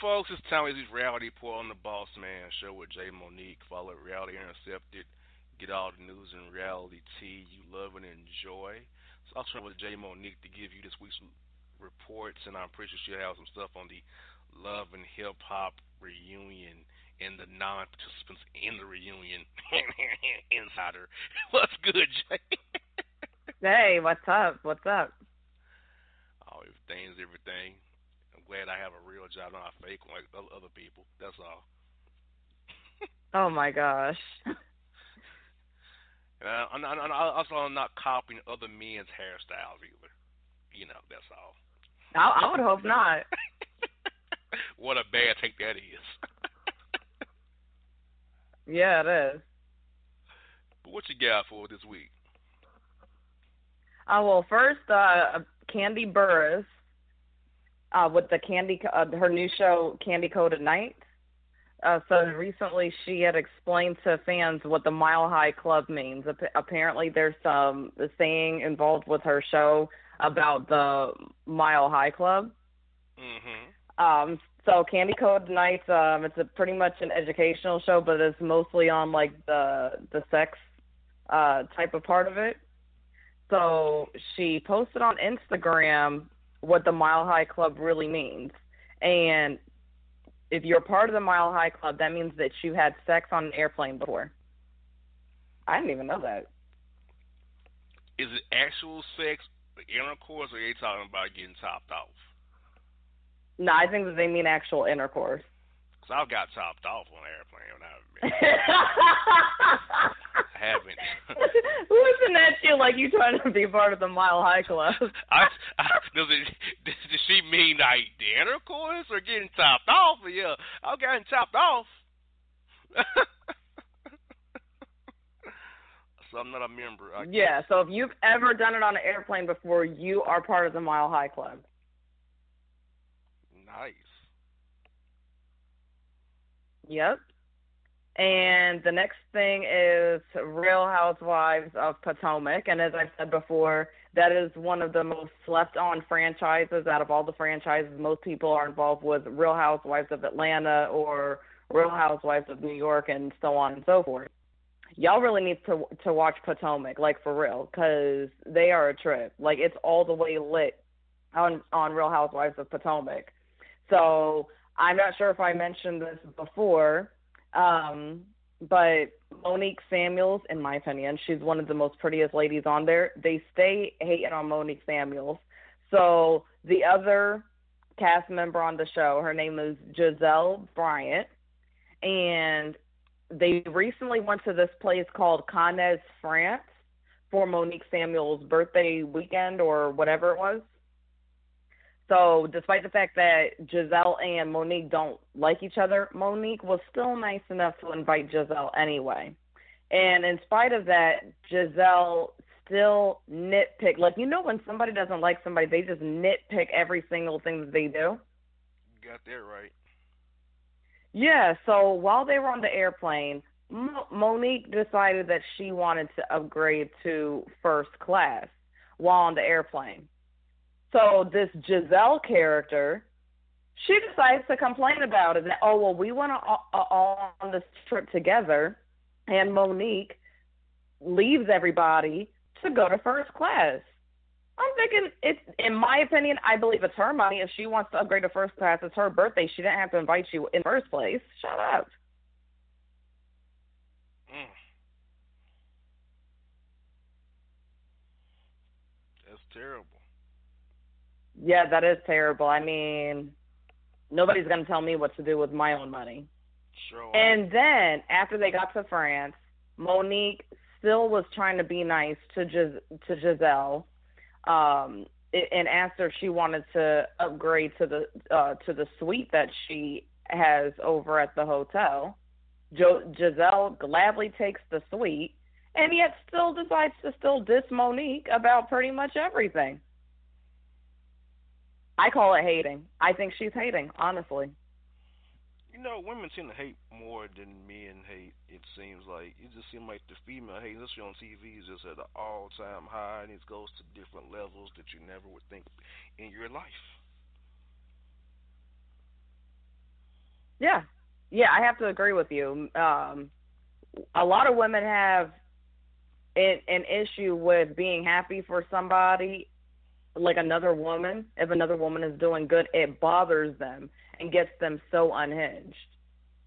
Folks, it's time for this reality report on the Bossman Show with Jae Monique. Follow Reality Intercepted. Get all the news and reality tea you love and enjoy. So I'll turn with Jae Monique to give you this week's reports, and I'm pretty sure she'll have some stuff on the Love and Hip Hop reunion and the non-participants in the reunion. Insider, what's good, Jae? hey, what's up? What's up? Oh, everything's everything glad I have a real job, not a fake one like other people. That's all. oh my gosh. and I, I'm, I'm also I'm not copying other men's hairstyles either. You know, that's all. I, I would hope not. what a bad take that is. yeah, it is. But what you got for this week? Uh, well, first, uh, Kandi Burruss uh, with the Kandi, uh, her new show Kandi Koated Night. Uh, so recently, she had explained to fans what the Mile High Club means. apparently, there's some the saying involved with her show about the Mile High Club. Mm-hmm. Um, so Kandi Koated Night, um, it's a pretty much an educational show, but it's mostly on like the the sex uh, type of part of it. So she posted on Instagram what the Mile High Club really means. And if you're part of the Mile High Club, that means that you had sex on an airplane before. I didn't even know that. Is it actual sex, intercourse, or are you talking about getting topped off? No, I think that they mean actual intercourse. I've got topped off on an airplane when been. I haven't. Listen at you like you trying to be part of the Mile High Club. I, I, does it? Does she mean like the intercourse or getting topped off? Yeah, I've gotten topped off. so I'm not a member. I yeah, so if you've ever done it on an airplane before, you are part of the Mile High Club. Nice. Yep. And the next thing is Real Housewives of Potomac. And as I've said before, that is one of the most slept on franchises out of all the franchises. Most people are involved with Real Housewives of Atlanta or Real Housewives of New York and so on and so forth. Y'all really need to to watch Potomac, like for real, because they are a trip. Like it's all the way lit on on Real Housewives of Potomac. So I'm not sure if I mentioned this before, um, but Monique Samuels, in my opinion, she's one of the most prettiest ladies on there. They stay hating on Monique Samuels. So the other cast member on the show, her name is Gizelle Bryant, and they recently went to this place called Cannes, France, for Monique Samuels' birthday weekend or whatever it was. So, despite the fact that Gizelle and Monique don't like each other, Monique was still nice enough to invite Gizelle anyway. And in spite of that, Gizelle still nitpick. Like, you know, when somebody doesn't like somebody, they just nitpick every single thing that they do. got that right. Yeah, so while they were on the airplane, Monique decided that she wanted to upgrade to first class while on the airplane. So this Gizelle character, she decides to complain about it. That oh well, we went all, all on this trip together, and Monique leaves everybody to go to first class. I'm thinking it's in my opinion, I believe it's her money. If she wants to upgrade to first class, it's her birthday. She didn't have to invite you in the first place. Shut up. Mm. That's terrible. Yeah, that is terrible. I mean, nobody's going to tell me what to do with my own money. Sure. And then after they got to France, Monique still was trying to be nice to Gis- to Gizelle, um, and asked her if she wanted to upgrade to the uh, to the suite that she has over at the hotel. Jo- Gizelle gladly takes the suite, and yet still decides to still diss Monique about pretty much everything. I call it hating. I think she's hating, honestly. You know, women seem to hate more than men hate. It seems like it just seems like the female hate, especially on TV, is just at an all-time high, and it goes to different levels that you never would think in your life. Yeah, yeah, I have to agree with you. Um, a lot of women have an, an issue with being happy for somebody like another woman, if another woman is doing good, it bothers them and gets them so unhinged.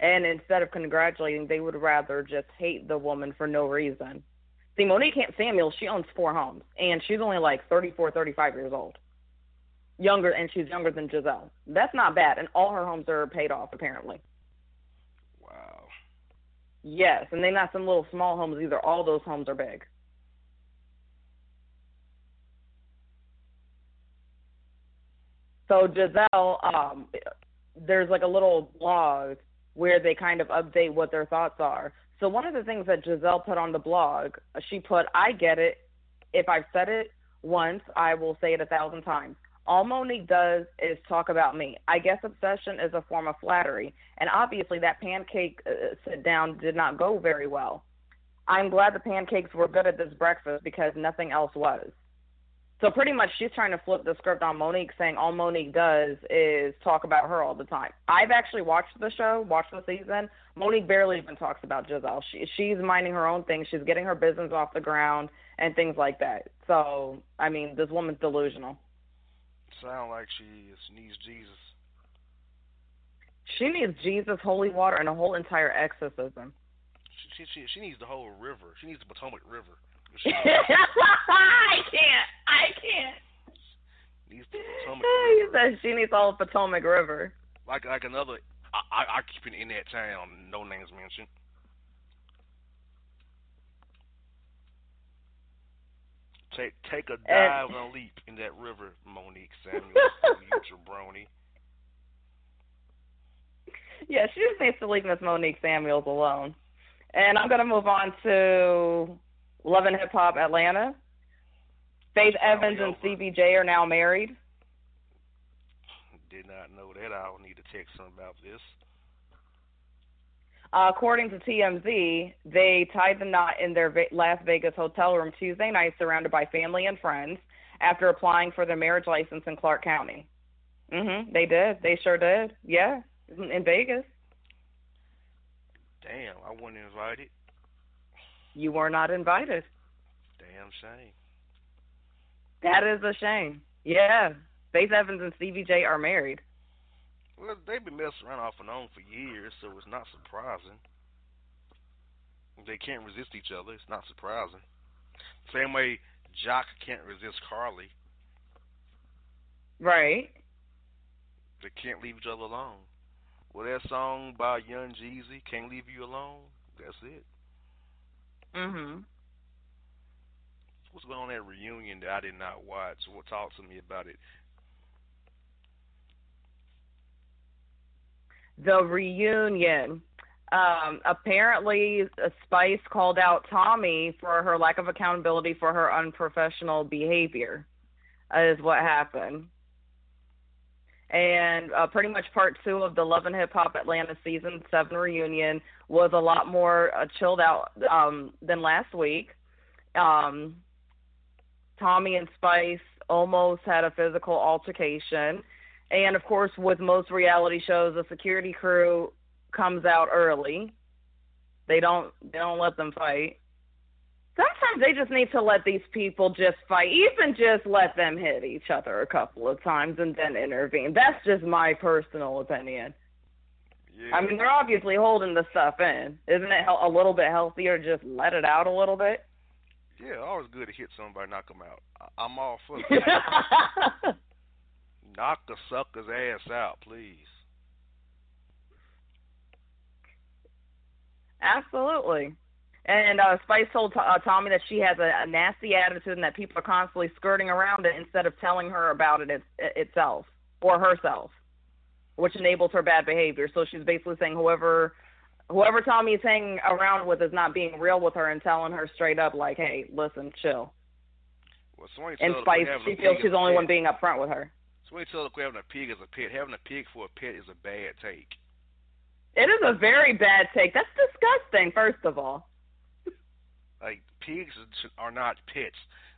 And instead of congratulating, they would rather just hate the woman for no reason. See, Monique Samuel, she owns four homes, and she's only like 34, 35 years old. Younger, and she's younger than Gizelle. That's not bad, and all her homes are paid off, apparently. Wow. Yes, and they're not some little small homes either. All those homes are big. So Gizelle, um, there's like a little blog where they kind of update what their thoughts are. So one of the things that Gizelle put on the blog, she put, "I get it. If I've said it once, I will say it a thousand times. All Monique does is talk about me. I guess obsession is a form of flattery, and obviously that pancake uh, sit down did not go very well. I'm glad the pancakes were good at this breakfast because nothing else was." So pretty much she's trying to flip the script on Monique, saying all Monique does is talk about her all the time. I've actually watched the show, watched the season. Monique barely even talks about Gizelle. She she's minding her own thing. She's getting her business off the ground and things like that. So I mean, this woman's delusional. Sound like she is, needs Jesus. She needs Jesus, holy water, and a whole entire exorcism. She she she needs the whole river. She needs the Potomac River. I can't. I can't. Needs the Potomac He River. she needs all of Potomac River. Like like another. I I, I keep it in that town. No names mentioned. Take take a dive and a leap in that river, Monique Samuel. you jabroni. Yeah, she just needs to leave Miss Monique Samuels alone. And I'm going to move on to Love and Hip Hop Atlanta. Faith Evans and. Stevie J are now married. Did not know that. I'll need to text him about this. Uh, according to TMZ, they tied the knot in their Ve- Las Vegas hotel room Tuesday night, surrounded by family and friends, after applying for their marriage license in Clark County. Mhm. They did. They sure did. Yeah, in in Vegas. Damn, I wasn't invited. You were not invited. Damn shame. That is a shame. Yeah. Faith Evans and Stevie J are married. Well, they've been messing around off and on for years, so it's not surprising. They can't resist each other. It's not surprising. Same way Jock can't resist Carly. Right. They can't leave each other alone. Well, that song by Young Jeezy, "Can't Leave You Alone," that's it. Mhm. What's going on at reunion that I did not watch? What talk to me about it? the reunion. Um, apparently, Spice called out Tommy for her lack of accountability for her unprofessional behavior, is what happened. And uh, pretty much part two of the Love and Hip Hop Atlanta season seven reunion was a lot more uh, chilled out um, than last week. Um, Tommy and Spice almost had a physical altercation. And of course, with most reality shows, the security crew comes out early. They don't they don't let them fight. Sometimes they just need to let these people just fight. Even just let them hit each other a couple of times and then intervene. That's just my personal opinion. Yeah. I mean, they're obviously holding the stuff in. Isn't it a little bit healthier just let it out a little bit? yeah, always good to hit somebody, knock them out. I'm all for that. knock a sucker's ass out, please. Absolutely. And uh, Spice told uh, Tommy that she has a, a nasty attitude and that people are constantly skirting around it instead of telling her about it, it itself or herself, which enables her bad behavior. So she's basically saying whoever whoever Tommy is hanging around with is not being real with her and telling her straight up like, "Hey, listen, chill." Well, somebody And Spice, she feels she's the only pet. one being upfront with her. Somebody tell her having a pig as a pet. Having a pig for a pet is a bad take. It is a very bad take. That's disgusting. First of all. Like pigs are not pets;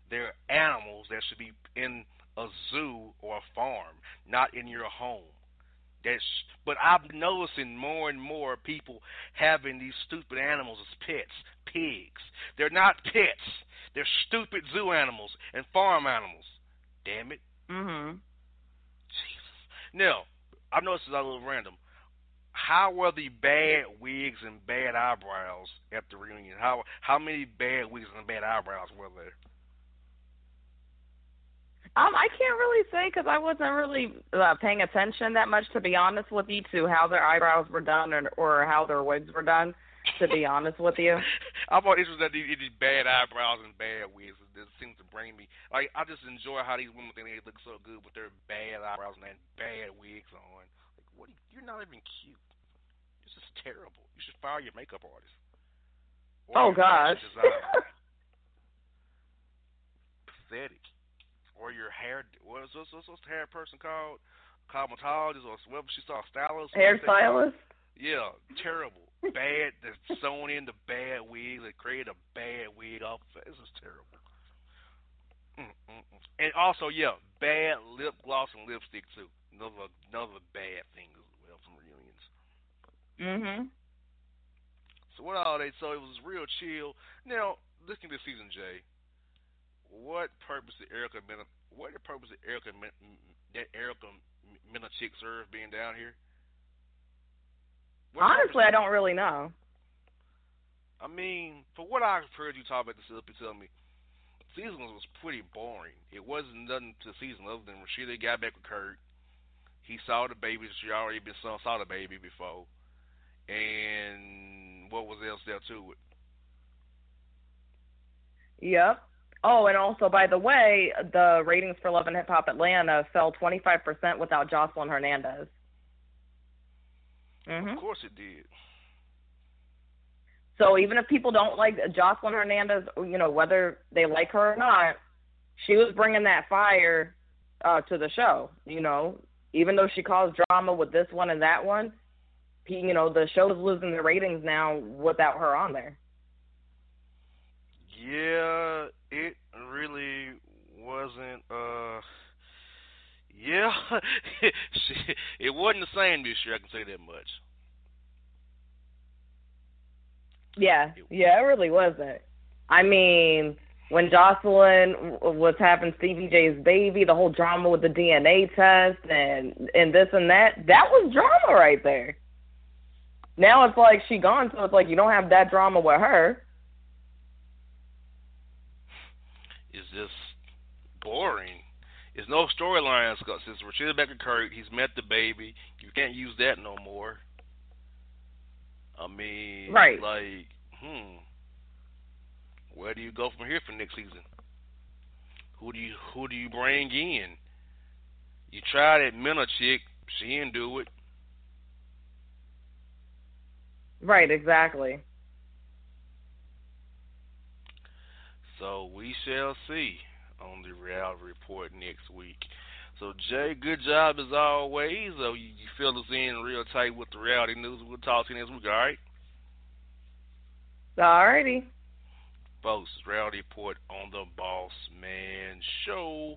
they're animals that should be in a zoo or a farm, not in your home. That's. But I'm noticing more and more people having these stupid animals as pets. Pigs. They're not pets. They're stupid zoo animals and farm animals. Damn it. Mhm. Jesus. Now, I know this is a little random. How were the bad wigs and bad eyebrows at the reunion? How how many bad wigs and bad eyebrows were there? Um, I can't really say because I wasn't really uh, paying attention that much, to be honest with you, to how their eyebrows were done or, or how their wigs were done. To be honest with you, I'm more interested in these, these bad eyebrows and bad wigs. It seems to bring me like I just enjoy how these women think they look so good with their bad eyebrows and that bad wigs on. Like, what? You're not even cute. This is terrible. You should fire your makeup artist. Or oh gosh. Pathetic. Or your hair. What's what's, what's, what's the hair person called? Cosmetologist or whatever she saw, stylist. called? hairstylist. Yeah, terrible. bad. They're sewn in the bad wigs. They create a bad wig off. This is terrible. Mm-mm-mm. And also, yeah, bad lip gloss and lipstick too. Another another bad thing as well from reunions. Mhm. So what all they so it was real chill. Now looking at season J, what purpose did Erica? What the purpose did Erica that Erica Mena chick serve being down here? What Honestly, I don't really know. I mean, for what I've heard you talk about this, you tell me, season was pretty boring. It wasn't nothing to season other than Rasheeda got back with Kirk. He saw the baby. She already been saw, saw the baby before. And what was else there to it? Yep. Oh, and also, by the way, the ratings for Love and Hip Hop Atlanta fell 25% without Joseline Hernandez. Of Mhm. course it did. So even if people don't like Joseline Hernandez, you know whether they like her or not, she was bringing that fire uh, to the show. You know, even though she caused drama with this one and that one, you know the show is losing the ratings now without her on there. Yeah, it really wasn't. uh Yeah, it wasn't the same this year. I can say that much. Yeah, yeah, it really wasn't. I mean, when Joseline was having Stevie J's baby, the whole drama with the DNA test and and this and that, that was drama right there. Now it's like she gone, so it's like you don't have that drama with her. It's just boring. There's no storylines since Rasheeda Baker Kirk, he's met the baby. You can't use that no more. I mean, right. like, hmm, where do you go from here for next season? Who do you who do you bring in? You tried that Mena chick, she didn't do it. Right, exactly. So we shall see on the reality report next week. So Jae, good job as always. So you, you fill us in real tight with the reality news. We'll talk to you next week. All right. Alrighty. Folks, reality report on the Boss Man Show.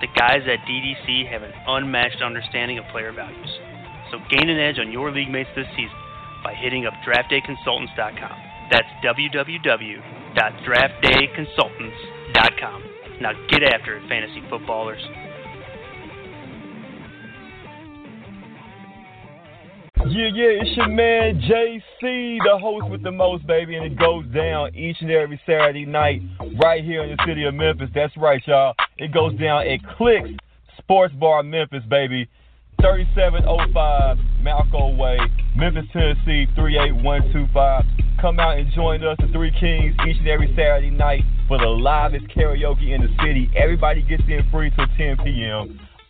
the guys at DDC have an unmatched understanding of player values. So gain an edge on your league mates this season by hitting up draftdayconsultants.com. That's www.draftdayconsultants.com. Now get after it, fantasy footballers. Yeah, yeah, it's your man JC, the host with the most, baby, and it goes down each and every Saturday night right here in the city of Memphis. That's right, y'all. It goes down at Clicks Sports Bar Memphis, baby. 3705 Malco Way, Memphis, Tennessee 38125. Come out and join us, the Three Kings, each and every Saturday night for the livest karaoke in the city. Everybody gets in free till 10 p.m